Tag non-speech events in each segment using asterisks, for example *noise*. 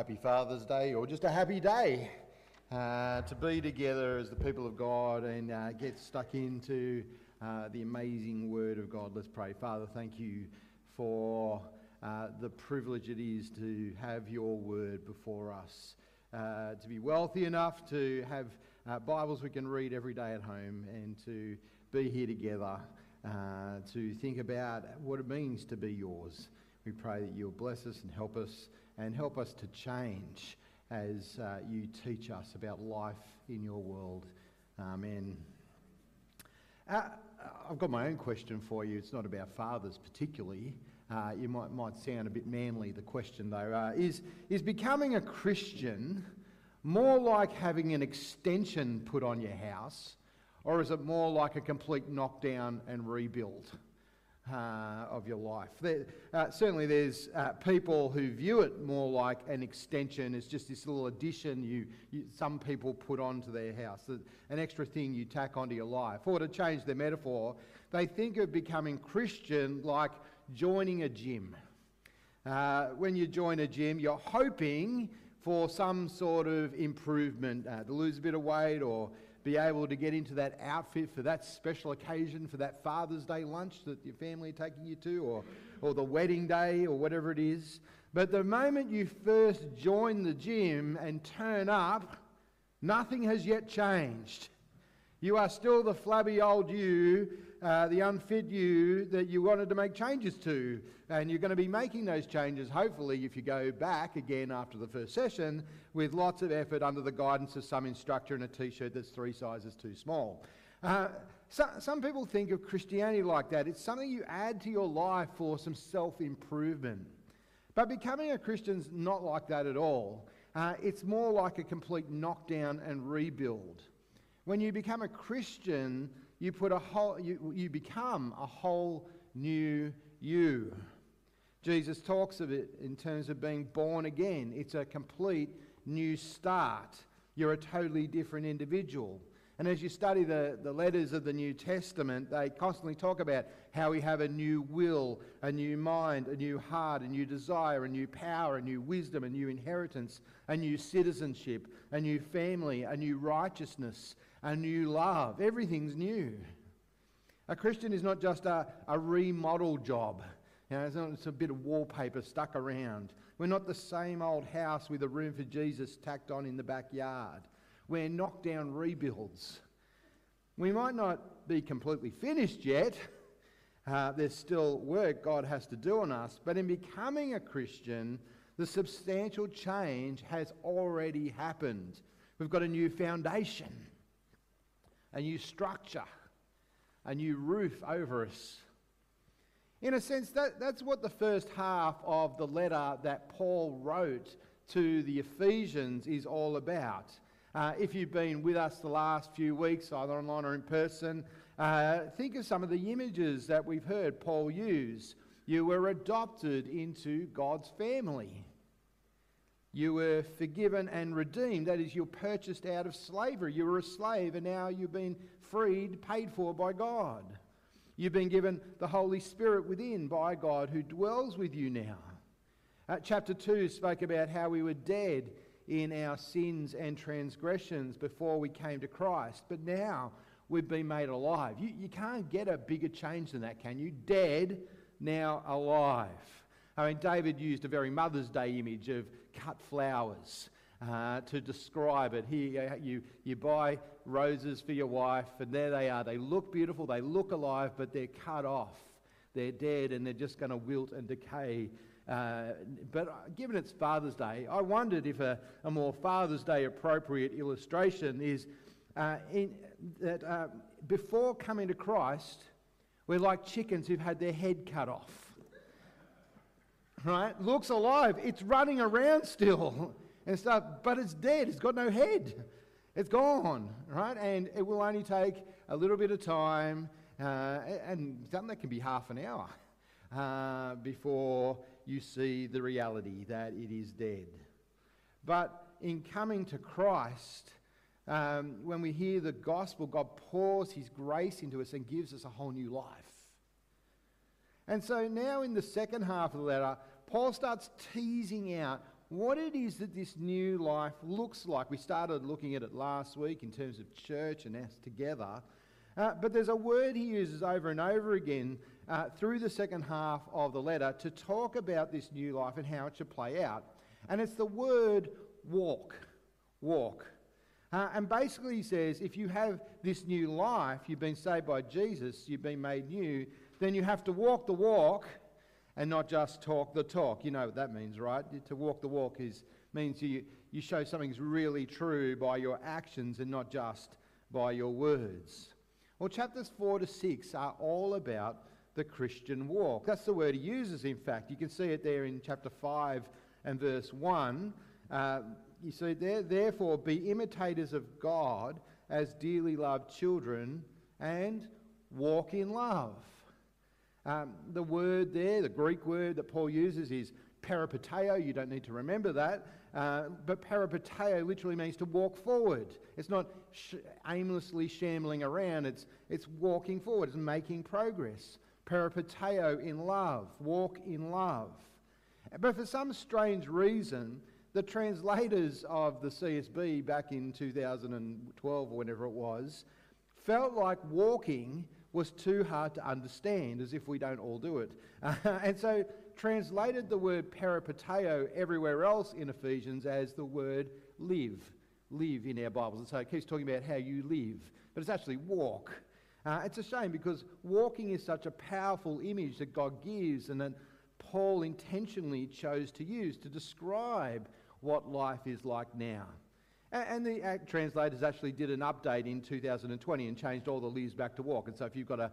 happy Father's Day or just a happy day uh, to be together as the people of God and uh, get stuck into uh, the amazing Word of God. Let's pray. Father, thank you for uh, the privilege it is to have your Word before us, uh, to be wealthy enough to have uh, Bibles we can read every day at home and to be here together to think about what it means to be yours. We pray that you'll bless us and help us and help us to change as uh, you teach us about life in your world. Amen. Uh, I've got my own question for you. It's not about fathers particularly. Uh, you might, might sound a bit manly, the question though. Uh, is, is becoming a Christian more like having an extension put on your house, or is it more like a complete knockdown and rebuild? Uh, of your life. There, uh, certainly, there's uh, people who view it more like an extension. It's just this little addition you, you, some people put onto their house, an extra thing you tack onto your life. Or to change the metaphor, they think of becoming Christian like joining a gym. Uh, when you join a gym, you're hoping for some sort of improvement, uh, to lose a bit of weight or be able to get into that outfit for that special occasion, for that Father's Day lunch that your family are taking you to, or, or the wedding day, or whatever it is. But the moment you first join the gym and turn up, nothing has yet changed. You are still the flabby old you, uh, the unfit you that you wanted to make changes to. And you're going to be making those changes, hopefully, if you go back again after the first session, with lots of effort under the guidance of some instructor in a t shirt that's three sizes too small. Uh, so, some people think of Christianity like that. It's something you add to your life for some self improvement. But becoming a Christian's not like that at all. Uh, it's more like a complete knockdown and rebuild. When you become a Christian, you, put a whole, you, you become a whole new you. Jesus talks of it in terms of being born again. It's a complete new start. You're a totally different individual. And as you study the, the letters of the New Testament, they constantly talk about how we have a new will, a new mind, a new heart, a new desire, a new power, a new wisdom, a new inheritance, a new citizenship, a new family, a new righteousness, a new love. Everything's new. A Christian is not just a, a remodel job. You know, it's, not, it's a bit of wallpaper stuck around. We're not the same old house with a room for Jesus tacked on in the backyard. We're knockdown rebuilds. We might not be completely finished yet. Uh, there's still work God has to do on us. But in becoming a Christian, the substantial change has already happened. We've got a new foundation, a new structure, a new roof over us. In a sense, that, that's what the first half of the letter that Paul wrote to the Ephesians is all about. Uh, if you've been with us the last few weeks, either online or in person, uh, think of some of the images that we've heard Paul use. You were adopted into God's family. You were forgiven and redeemed. That is, you're purchased out of slavery. You were a slave and now you've been freed, paid for by God. You've been given the Holy Spirit within by God who dwells with you now. Uh, chapter 2 spoke about how we were dead in our sins and transgressions before we came to Christ, but now we've been made alive. You, you can't get a bigger change than that, can you? Dead, now alive. I mean, David used a very Mother's Day image of cut flowers uh, to describe it. Here, you, you buy roses for your wife, and there they are. They look beautiful, they look alive, but they're cut off. They're dead, and they're just going to wilt and decay. Uh, but given it's Father's Day, I wondered if a, a more Father's Day appropriate illustration is uh, in, that uh, before coming to Christ, we're like chickens who've had their head cut off. Right? Looks alive. It's running around still *laughs* and stuff, but it's dead. It's got no head. It's gone, right? And it will only take a little bit of time, uh, and something that can be half an hour uh, before you see the reality that it is dead. But in coming to Christ, um, when we hear the gospel, God pours His grace into us and gives us a whole new life. And so now, in the second half of the letter, Paul starts teasing out what it is that this new life looks like. We started looking at it last week in terms of church and us together. Uh, but there's a word he uses over and over again uh, through the second half of the letter to talk about this new life and how it should play out. And it's the word walk. Walk. Uh, and basically, he says if you have this new life, you've been saved by Jesus, you've been made new, then you have to walk the walk and not just talk the talk. You know what that means, right? To walk the walk is, means you, you show something's really true by your actions and not just by your words. Well, chapters 4 to 6 are all about the Christian walk. That's the word he uses, in fact. You can see it there in chapter 5 and verse 1. Uh, you see there, therefore, be imitators of God as dearly loved children and walk in love. Um, the word there, the Greek word that Paul uses is peripateo. You don't need to remember that. Uh, but peripateo literally means to walk forward. It's not sh- aimlessly shambling around, it's, it's walking forward, it's making progress. Peripateo in love, walk in love. But for some strange reason, the translators of the CSB back in 2012 or whenever it was felt like walking was too hard to understand, as if we don't all do it. Uh, *laughs* and so translated the word peripateo everywhere else in Ephesians as the word live. Live in our Bibles. And so it keeps talking about how you live, but it's actually walk. Uh, it's a shame because walking is such a powerful image that God gives and that Paul intentionally chose to use to describe what life is like now. And the translators actually did an update in 2020 and changed all the leaves back to walk. And so if you've got a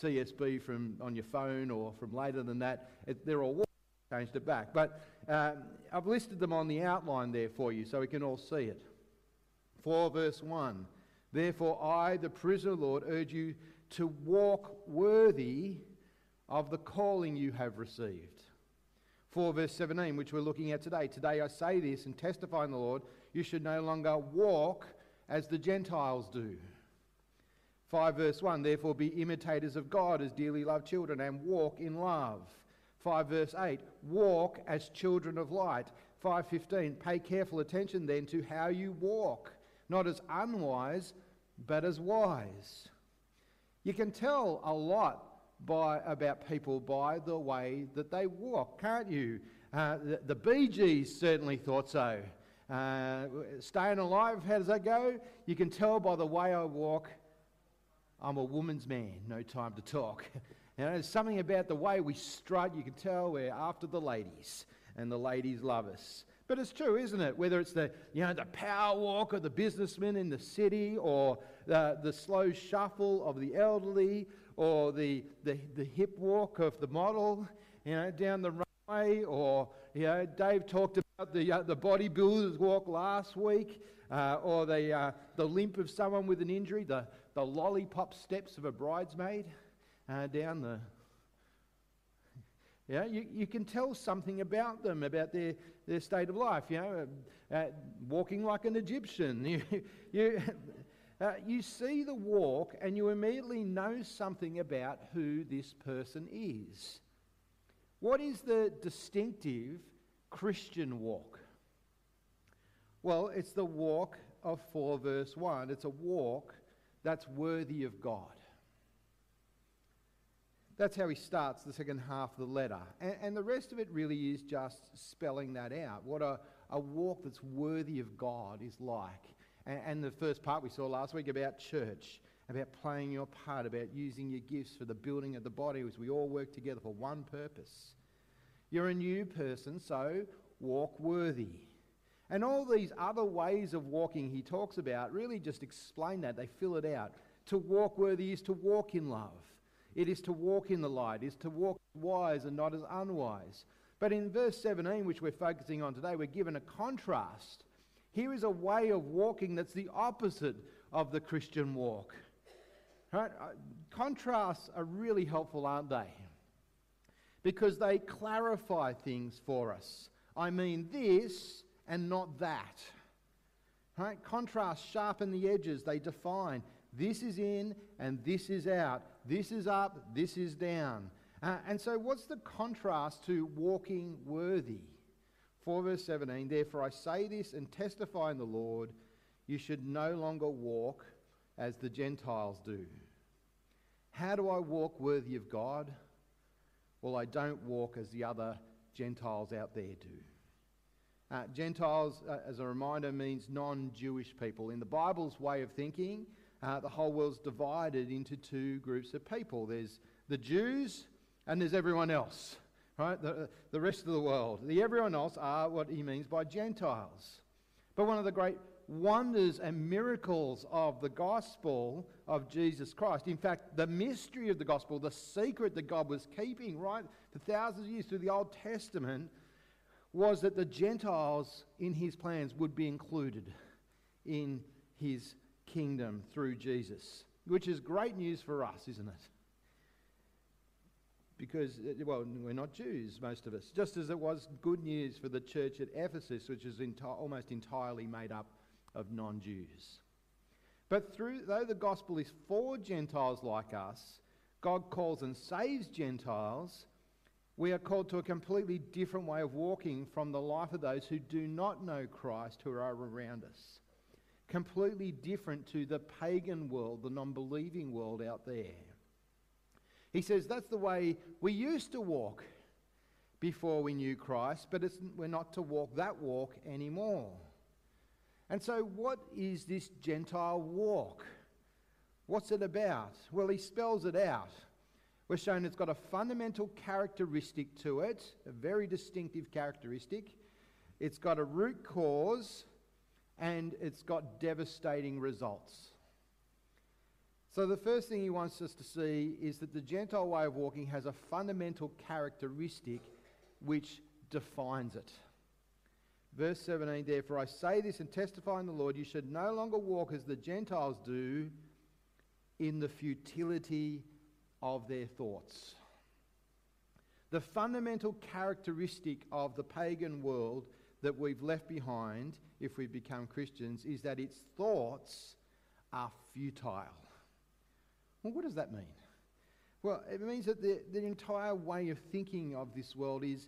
CSB from on your phone or from later than that, it, they're all walk. Changed it back. But um, I've listed them on the outline there for you so we can all see it. 4 verse 1. Therefore, I, the prisoner Lord, urge you to walk worthy of the calling you have received. 4 verse 17, which we're looking at today. Today I say this and testify in the Lord, you should no longer walk as the Gentiles do. 5 verse 1, therefore be imitators of God as dearly loved children and walk in love. 5 verse 8, walk as children of light. 5:15, pay careful attention then to how you walk, not as unwise, but as wise. You can tell a lot by, about people by the way that they walk, can't you? Uh, the, the Bee Gees certainly thought so. Uh, staying alive, how does that go? You can tell by the way I walk, I'm a woman's man, no time to talk. *laughs* you know, there's something about the way we strut, you can tell we're after the ladies, and the ladies love us. But it's true, isn't it? Whether it's the, you know, the power walk of the businessman in the city or the, the slow shuffle of the elderly or the, the, the hip walk of the model, you know, down the runway, or, you know, Dave talked about the, uh, the bodybuilder's walk last week, uh, or the, uh, the limp of someone with an injury, the, the lollipop steps of a bridesmaid uh, down the. Yeah, you, you can tell something about them, about their, their state of life. You know, uh, walking like an Egyptian. *laughs* You, you, uh, you see the walk and you immediately know something about who this person is. What is the distinctive Christian walk? Well, it's the walk of 4 verse 1. It's a walk that's worthy of God. That's how he starts the second half of the letter. And, and the rest of it really is just spelling that out. What a, a walk that's worthy of God is like. And, and the first part we saw last week about church, about playing your part, about using your gifts for the building of the body as we all work together for one purpose. You're a new person, so walk worthy. And all these other ways of walking he talks about really just explain that. They fill it out. To walk worthy is to walk in love. It is to walk in the light, is to walk wise and not as unwise. But in verse 17, which we're focusing on today, we're given a contrast here is a way of walking that's the opposite of the Christian walk. Right? Uh, contrasts are really helpful, aren't they? Because they clarify things for us. I mean this and not that. Right? Contrasts sharpen the edges, they define. This is in and this is out. This is up, this is down. Uh, and so, what's the contrast to walking worthy? 4 verse 17, Therefore I say this and testify in the Lord, you should no longer walk as the Gentiles do. How do I walk worthy of God? Well, I don't walk as the other Gentiles out there do. Uh, Gentiles, uh, as a reminder, means non Jewish people. In the Bible's way of thinking, uh, the whole world's divided into two groups of people there's the Jews and there's everyone else, right? The, the rest of the world. The everyone else are what he means by Gentiles. But one of the great wonders and miracles of the gospel of Jesus Christ. In fact, the mystery of the gospel, the secret that God was keeping right for thousands of years through the Old Testament, was that the Gentiles in his plans would be included in his kingdom through Jesus, which is great news for us, isn't it? Because, uh, well, we're not Jews, most of us. Just as it was good news for the church at Ephesus, which is enti- almost entirely made up of non Jews. But through, though the gospel is for Gentiles like us, God calls and saves Gentiles we are called to a completely different way of walking from the life of those who do not know Christ who are around us. Completely different to the pagan world, the non believing world out there. He says that's the way we used to walk before we knew Christ, but we're not to walk that walk anymore. And so, what is this Gentile walk? What's it about? Well, he spells it out. We're shown it's got a fundamental characteristic to it, a very distinctive characteristic. It's got a root cause and it's got devastating results. So, the first thing he wants us to see is that the Gentile way of walking has a fundamental characteristic which defines it. Verse 17, therefore I say this and testify in the Lord, you should no longer walk as the Gentiles do in the futility of their thoughts. The fundamental characteristic of the pagan world that we've left behind if we become Christians is that its thoughts are futile. Well, what does that mean? Well, it means that the, the entire way of thinking of this world is,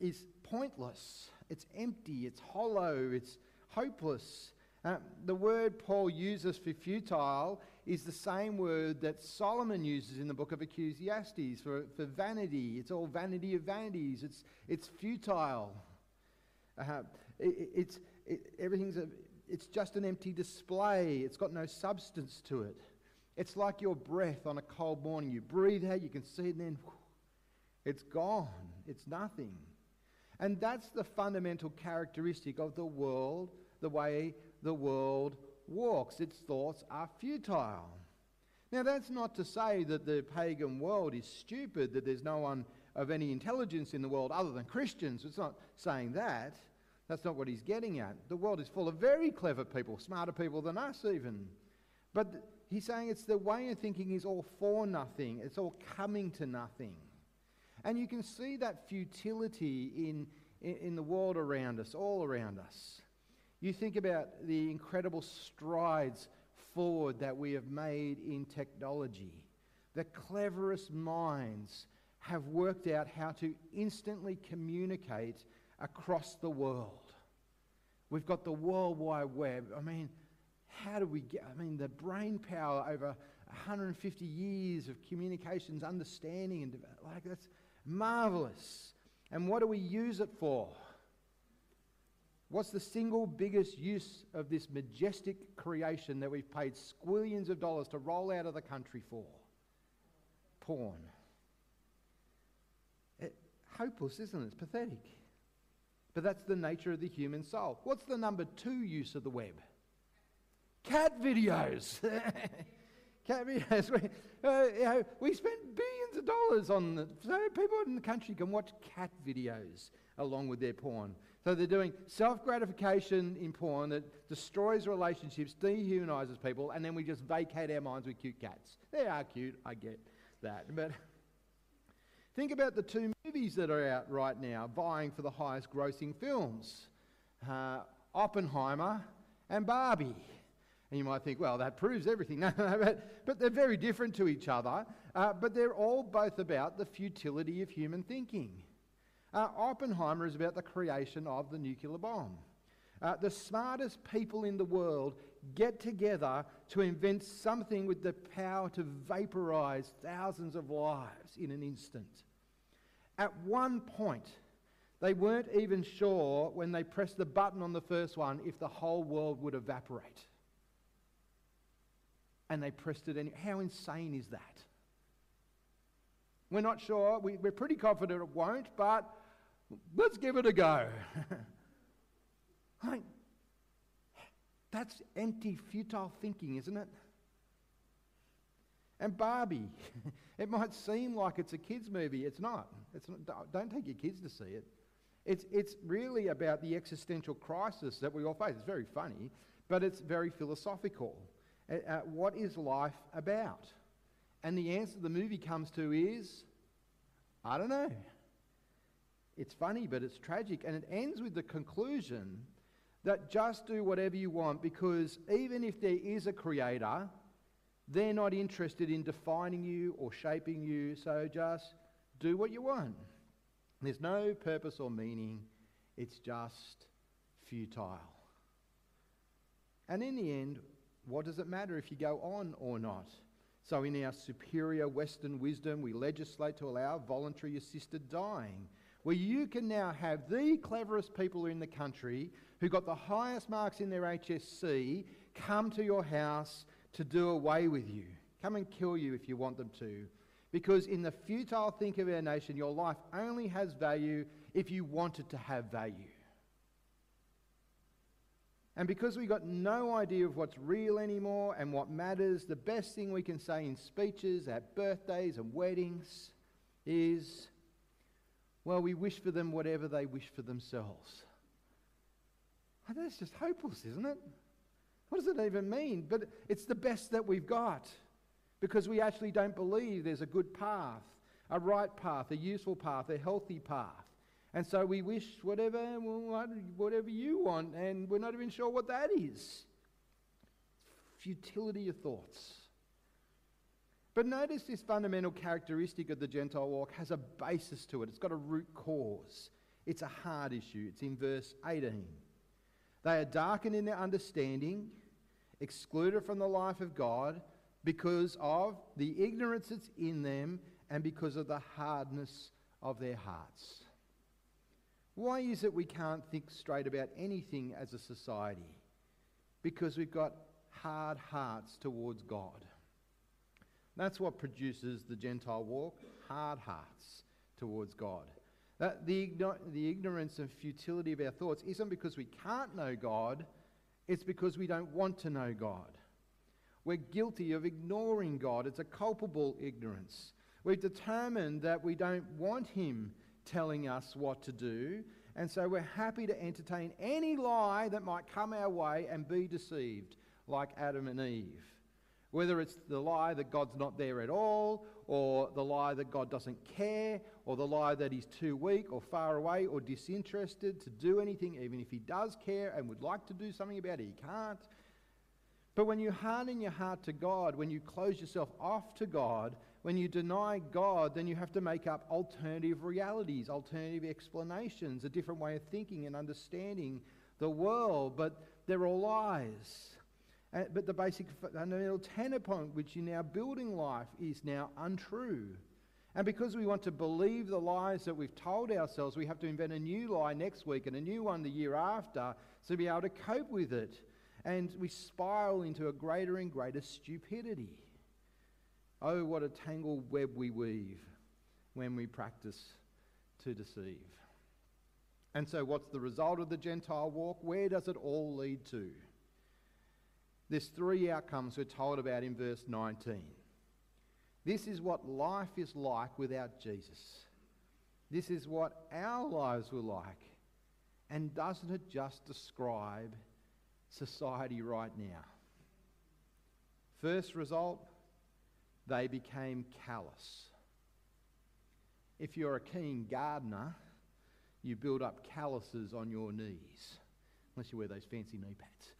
is pointless. It's empty, it's hollow, it's hopeless. Uh, the word Paul uses for futile is the same word that Solomon uses in the book of Ecclesiastes for, for vanity. It's all vanity of vanities, it's, it's futile. Uh, it, it's, it, everything's a, it's just an empty display, it's got no substance to it. It's like your breath on a cold morning. You breathe out, you can see it, and then whew, it's gone. It's nothing. And that's the fundamental characteristic of the world, the way the world walks, its thoughts are futile. Now, that's not to say that the pagan world is stupid, that there's no one of any intelligence in the world other than Christians. It's not saying that. That's not what he's getting at. The world is full of very clever people, smarter people than us, even. But he's saying it's the way of thinking is all for nothing, it's all coming to nothing. And you can see that futility in, in, in the world around us, all around us. You think about the incredible strides forward that we have made in technology. The cleverest minds have worked out how to instantly communicate across the world. We've got the World Wide Web. I mean, how do we get, I mean, the brain power over 150 years of communications, understanding, and like that's marvelous. And what do we use it for? What's the single biggest use of this majestic creation that we've paid squillions of dollars to roll out of the country for? Porn. It, hopeless, isn't it? It's pathetic. But that's the nature of the human soul. What's the number two use of the web? Cat videos. *laughs* Cat videos. We, uh, you know, we spend billions of dollars on the, so people in the country can watch cat videos along with their porn. So they're doing self gratification in porn that destroys relationships, dehumanizes people, and then we just vacate our minds with cute cats. They are cute, I get that. But *laughs* think about the two movies that are out right now vying for the highest grossing films uh, Oppenheimer and Barbie. And you might think, well, that proves everything. *laughs* No, no, but, but they're very different to each other. Uh, but they're all both about the futility of human thinking Uh, Oppenheimer is about the creation of the nuclear bomb. Uh, the smartest people in the world get together to invent something with the power to vaporize thousands of lives in an instant. At one point, they weren't even sure when they pressed the button on the first one if the whole world would evaporate. And they pressed it anyway. How insane is that? We're not sure. We, are pretty confident it won't, but let's give it a go. *laughs* Like, that's empty, futile thinking, isn't it? And Barbie, *laughs* it might seem like it's a kids' movie. It's not. It's not. Don't take your kids to see it. It's, it's really about the existential crisis that we all face. It's very funny, but it's very philosophical. Uh, what is life about? And the answer the movie comes to is I don't know. It's funny, but it's tragic. And it ends with the conclusion that just do whatever you want because even if there is a creator, they're not interested in defining you or shaping you, so just do what you want. There's no purpose or meaning, it's just futile. And in the end, what does it matter if you go on or not? So, in our superior Western wisdom, we legislate to allow voluntary assisted dying, where you can now have the cleverest people in the country who got the highest marks in their HSC come to your house to do away with you. Come and kill you if you want them to. Because in the futile think of our nation, your life only has value if you want it to have value. And because we've got no idea of what's real anymore and what matters, the best thing we can say in speeches at birthdays and weddings is, well, we wish for them whatever they wish for themselves. That's just hopeless, isn't it? What does it even mean? But it's the best that we've got because we actually don't believe there's a good path, a right path, a useful path, a healthy path. And so we wish whatever, whatever you want, and we're not even sure what that is. Futility of thoughts. But notice this fundamental characteristic of the Gentile walk has a basis to it. It's got a root cause. It's a hard issue. It's in verse 18. They are darkened in their understanding, excluded from the life of God because of the ignorance that's in them and because of the hardness of their hearts. Why is it we can't think straight about anything as a society? Because we've got hard hearts towards God. That's what produces the Gentile walk hard hearts towards God. That the, the ignorance and futility of our thoughts isn't because we can't know God, it's because we don't want to know God. We're guilty of ignoring God. It's a culpable ignorance. We've determined that we don't want Him telling us what to do, and so we're happy to entertain any lie that might come our way and be deceived, like Adam and Eve. Whether it's the lie that God's not there at all, or the lie that God doesn't care, or the lie that he's too weak or far away or disinterested to do anything, even if he does care and would like to do something about it, he can't. But when you harden your heart to God, when you close yourself off to God, when you deny God, then you have to make up alternative realities, alternative explanations, a different way of thinking and understanding the world. But they're all lies. Uh, but the basic fundamental tenor point which you're now building life is now untrue. And because we want to believe the lies that we've told ourselves, we have to invent a new lie next week and a new one the year after to be able to cope with it. And we spiral into a greater and greater stupidity. Oh, what a tangled web we weave when we practice to deceive. And so, what's the result of the Gentile walk? Where does it all lead to? There's three outcomes we're told about in verse 19. This is what life is like without Jesus. This is what our lives were like. And doesn't it just describe society right now? First result, they became callous. If you're a keen gardener, you build up calluses on your knees, unless you wear those fancy knee pads.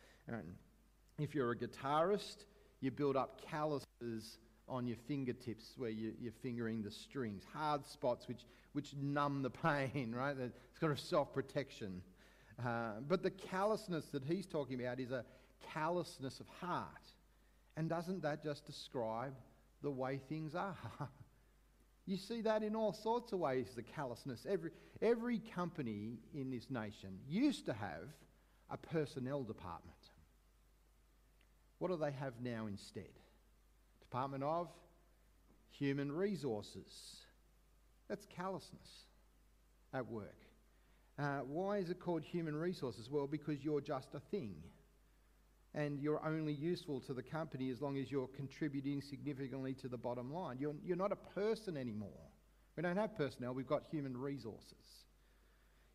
If you're a guitarist, you build up calluses on your fingertips where you, you're fingering the strings, hard spots which, which numb the *laughs* pain, right? It's kind of self protection. Uh, but the callousness that he's talking about is a callousness of heart. And doesn't that just describe the way things are? *laughs* you see that in all sorts of ways, the callousness. Every, every company in this nation used to have a personnel department. What do they have now instead? Department of Human Resources. That's callousness at work. Uh, why is it called human resources? Well, because you're just a thing. And you're only useful to the company as long as you're contributing significantly to the bottom line. You're, you're not a person anymore. We don't have personnel, we've got human resources.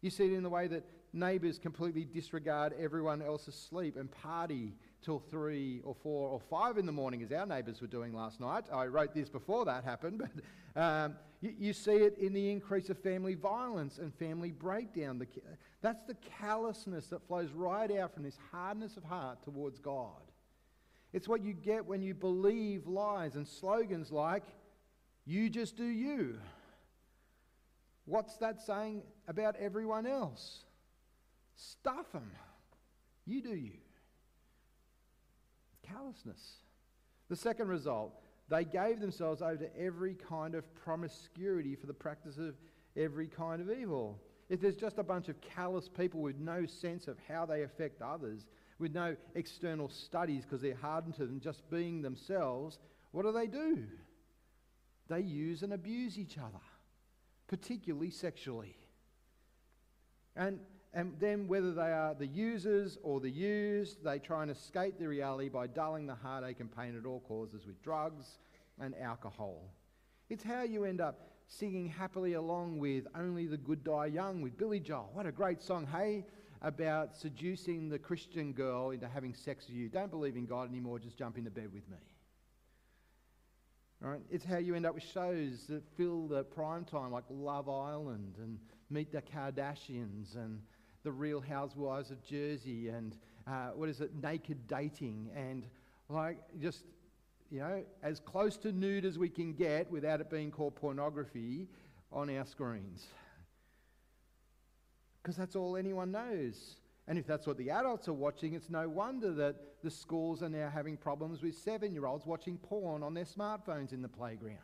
You see it in the way that neighbours completely disregard everyone else's sleep and party till three or four or five in the morning, as our neighbours were doing last night. I wrote this before that happened, *laughs* but um, you, you, see it in the increase of family violence and family breakdown. The, that's the callousness that flows right out from this hardness of heart towards God. It's what you get when you believe lies and slogans like, you just do you. What's that saying about everyone else? Stuff them. You do you callousness. The second result, they gave themselves over to every kind of promiscuity for the practice of every kind of evil. If there's just a bunch of callous people with no sense of how they affect others, with no external studies because they're hardened to them just being themselves, what do they do? They use and abuse each other, particularly sexually. And and then, whether they are the users or the used, they try and escape the reality by dulling the heartache and pain it all causes with drugs and alcohol. It's how you end up singing happily along with Only the Good Die Young with Billy Joel. What a great song, hey, about seducing the Christian girl into having sex with you. Don't believe in God anymore, just jump into bed with me. Right? It's how you end up with shows that fill the prime time, like Love Island and Meet the Kardashians and the Real Housewives of Jersey and uh, what is it, naked dating, and like just, you know, as close to nude as we can get without it being called pornography on our screens. Because that's all anyone knows. And if that's what the adults are watching, it's no wonder that the schools are now having problems with seven year olds watching porn on their smartphones in the playground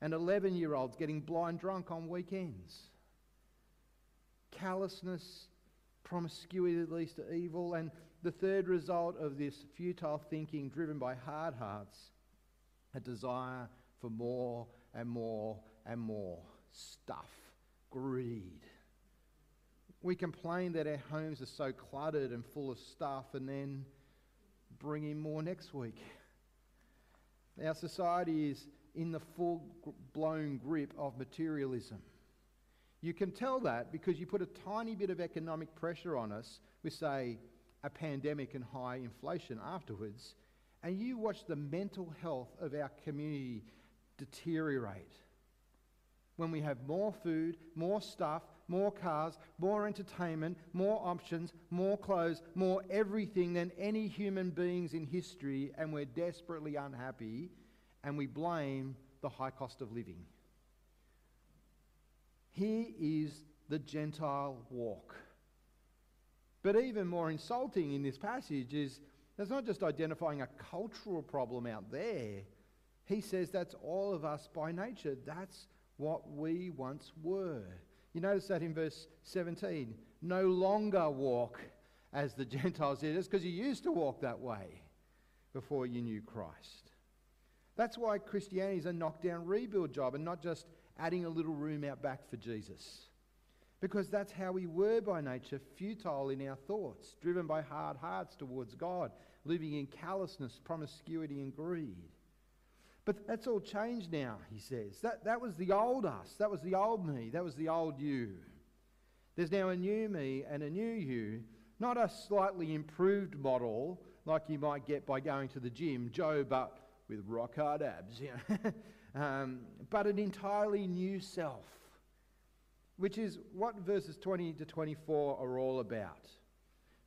and 11 year olds getting blind drunk on weekends callousness, promiscuity that leads to evil, and the third result of this futile thinking driven by hard hearts, a desire for more and more and more stuff, greed. We complain that our homes are so cluttered and full of stuff, and then bring in more next week. Our society is in the full blown grip of materialism. You can tell that because you put a tiny bit of economic pressure on us with, say, a pandemic and high inflation afterwards, and you watch the mental health of our community deteriorate. When we have more food, more stuff, more cars, more entertainment, more options, more clothes, more everything than any human beings in history, and we're desperately unhappy, and we blame the high cost of living. Here is the Gentile walk. But even more insulting in this passage is that's not just identifying a cultural problem out there. He says that's all of us by nature. That's what we once were. You notice that in verse 17. No longer walk as the *laughs* Gentiles did. It's because you used to walk that way before you knew Christ. That's why Christianity is a knockdown rebuild job and not just adding a little room out back for Jesus. Because that's how we were by nature, futile in our thoughts, driven by hard hearts towards God, living in callousness, promiscuity, and greed. But that's all changed now, he says. That, that was the old us. That was the old me. That was the old you. There's now a new me and a new you, not a slightly improved model like you might get by going to the gym, Joe, but with rock hard abs. You know? *laughs* um, but an entirely new self, which is what verses 20 to 24 are all about.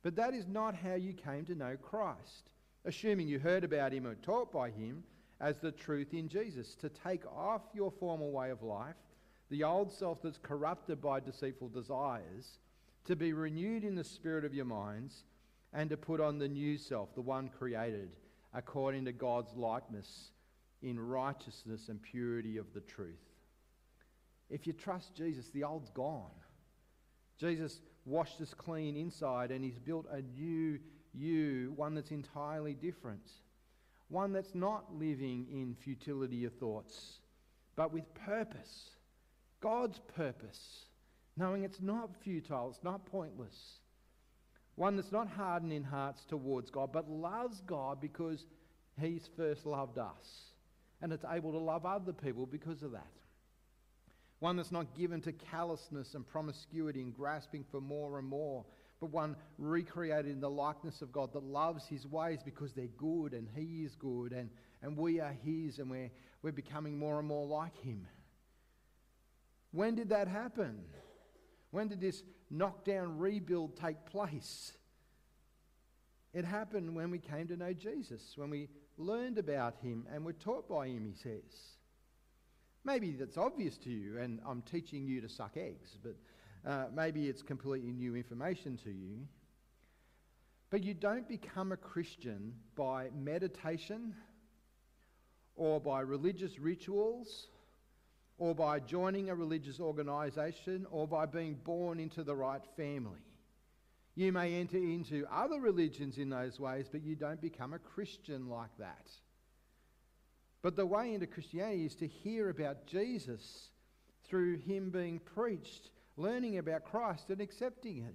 But that is not how you came to know Christ. Assuming you heard about him or taught by him, as the truth in Jesus, to take off your former way of life, the old self that's corrupted by deceitful desires, to be renewed in the spirit of your minds, and to put on the new self, the one created according to God's likeness in righteousness and purity of the truth. If you trust Jesus, the old's gone. Jesus washed us clean inside and he's built a new you, one that's entirely different. One that's not living in futility of thoughts, but with purpose. God's purpose. Knowing it's not futile, it's not pointless. One that's not hardened in hearts towards God, but loves God because he's first loved us. And it's able to love other people because of that one that's not given to callousness and promiscuity and grasping for more and more, but one recreated in the likeness of God that loves his ways because they're good and he is good and, and we are his and we're, we're becoming more and more like him. When did that happen? When did this knockdown rebuild take place? It happened when we came to know Jesus, when we learned about him and were taught by him, he says. Maybe that's obvious to you, and I'm teaching you to suck eggs, but uh, maybe it's completely new information to you. But you don't become a Christian by meditation or by religious rituals or by joining a religious organisation or by being born into the right family. You may enter into other religions in those ways, but you don't become a Christian like that. But the way into Christianity is to hear about Jesus through him being preached, learning about Christ and accepting him.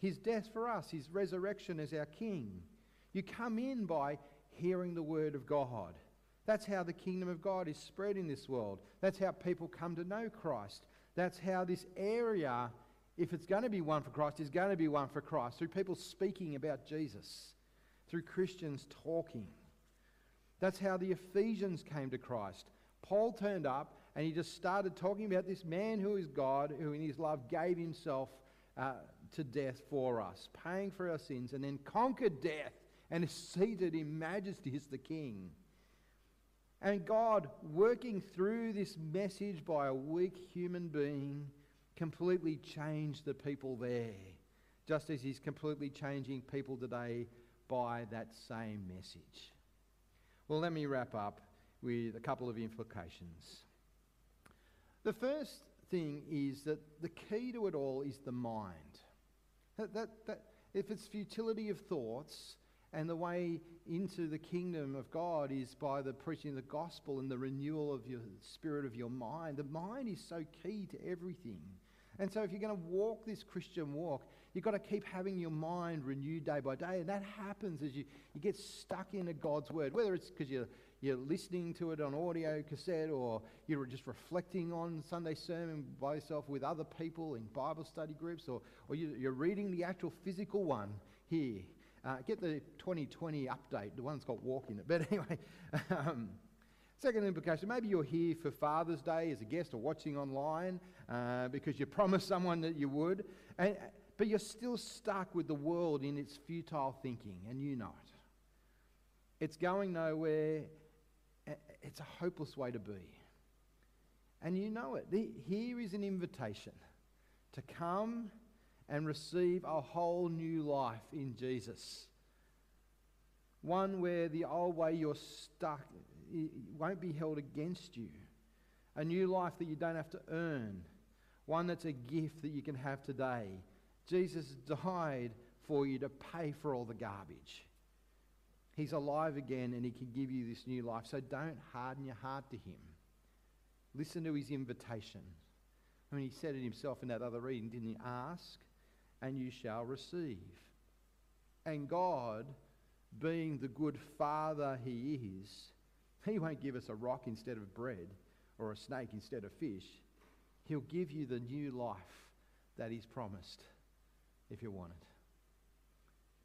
His death for us, his resurrection as our king. You come in by hearing the word of God. That's how the kingdom of God is spread in this world. That's how people come to know Christ. That's how this area, if it's going to be one for Christ, is going to be one for Christ through people speaking about Jesus, through Christians talking. That's how the Ephesians came to Christ. Paul turned up and he just started talking about this man who is God, who in his love gave himself uh, to death for us, paying for our sins, and then conquered death and is seated in majesty as the King. And God, working through this message by a weak human being, completely changed the people there, just as He's completely changing people today by that same message. Well, let me wrap up with a couple of implications. The first thing is that the key to it all is the mind. That, that, that, if it's futility of thoughts and the way into the kingdom of God is by the preaching of the gospel and the renewal of your spirit of your mind, the mind is so key to everything. And so, if you're going to walk this Christian walk, you've got to keep having your mind renewed day by day. And that happens as you, you get stuck into God's word, whether it's because you're, you're listening to it on audio cassette or you're just reflecting on Sunday sermon by yourself with other people in Bible study groups or, or you, are reading the actual physical one here. Uh, get the 2020 update, the one that's got walk in it. But *laughs* anyway, um, Second implication, maybe you're here for Father's Day as a guest or watching online uh, because you promised someone that you would, and, but you're still stuck with the world in its futile thinking, and you know it. It's going nowhere. It's a hopeless way to be. And you know it. Here is an invitation to come and receive a whole new life in Jesus. One where the old way you're stuck won't be held against you. A new life that you don't have to earn. One that's a gift that you can have today. Jesus died for you to pay for all the garbage. He's alive again and he can give you this new life. So don't harden your heart to him. Listen to his invitation. I mean, he said it himself in that other reading, didn't he? Ask and you shall receive. And God, being the good Father he is, he won't give us a rock instead of bread or a snake instead of fish. He'll give you the new life that He's promised if you want it.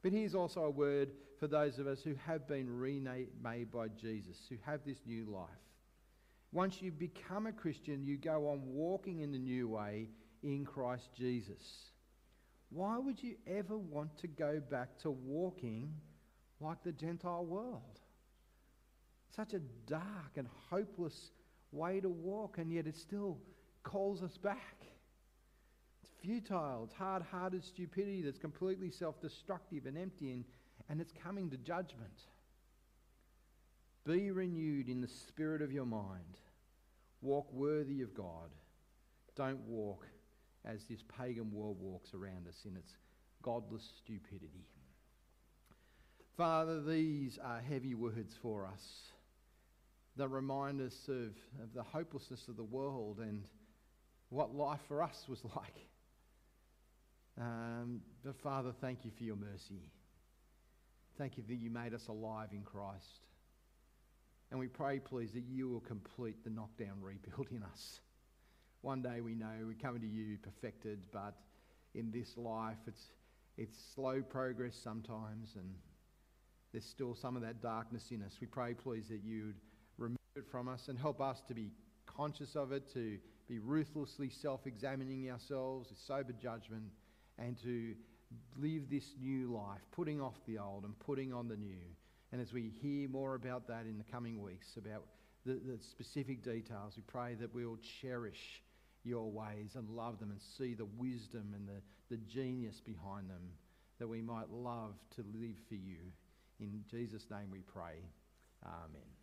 But here's also a word for those of us who have been remade by Jesus, who have this new life. Once you become a Christian, you go on walking in the new way in Christ Jesus. Why would you ever want to go back to walking like the Gentile world? Such a dark and hopeless way to walk, and yet it still calls us back. It's futile, it's hard hearted stupidity that's completely self destructive and empty, and, and it's coming to judgment. Be renewed in the spirit of your mind. Walk worthy of God. Don't walk as this pagan world walks around us in its godless stupidity. Father, these are heavy words for us that remind us of, of the hopelessness of the world and what life for us was *laughs* like. Um, but Father, thank you for your mercy. Thank you that you made us alive in Christ. And we pray, please, that you will complete the knockdown *laughs* rebuild in us. One day we know we come to you perfected, but in this life it's, it's slow progress sometimes, and there's still some of that darkness in us. We pray, please, that you would remove it from us and help us to be conscious of it, to be ruthlessly self examining ourselves with sober judgment, and to live this new life, putting off the old and putting on the new. And as we hear more about that in the coming weeks, about the, the specific details, we pray that we'll cherish your ways and love them and see the wisdom and the, the genius behind them, that we might love to live for you. In Jesus' name we pray. Amen.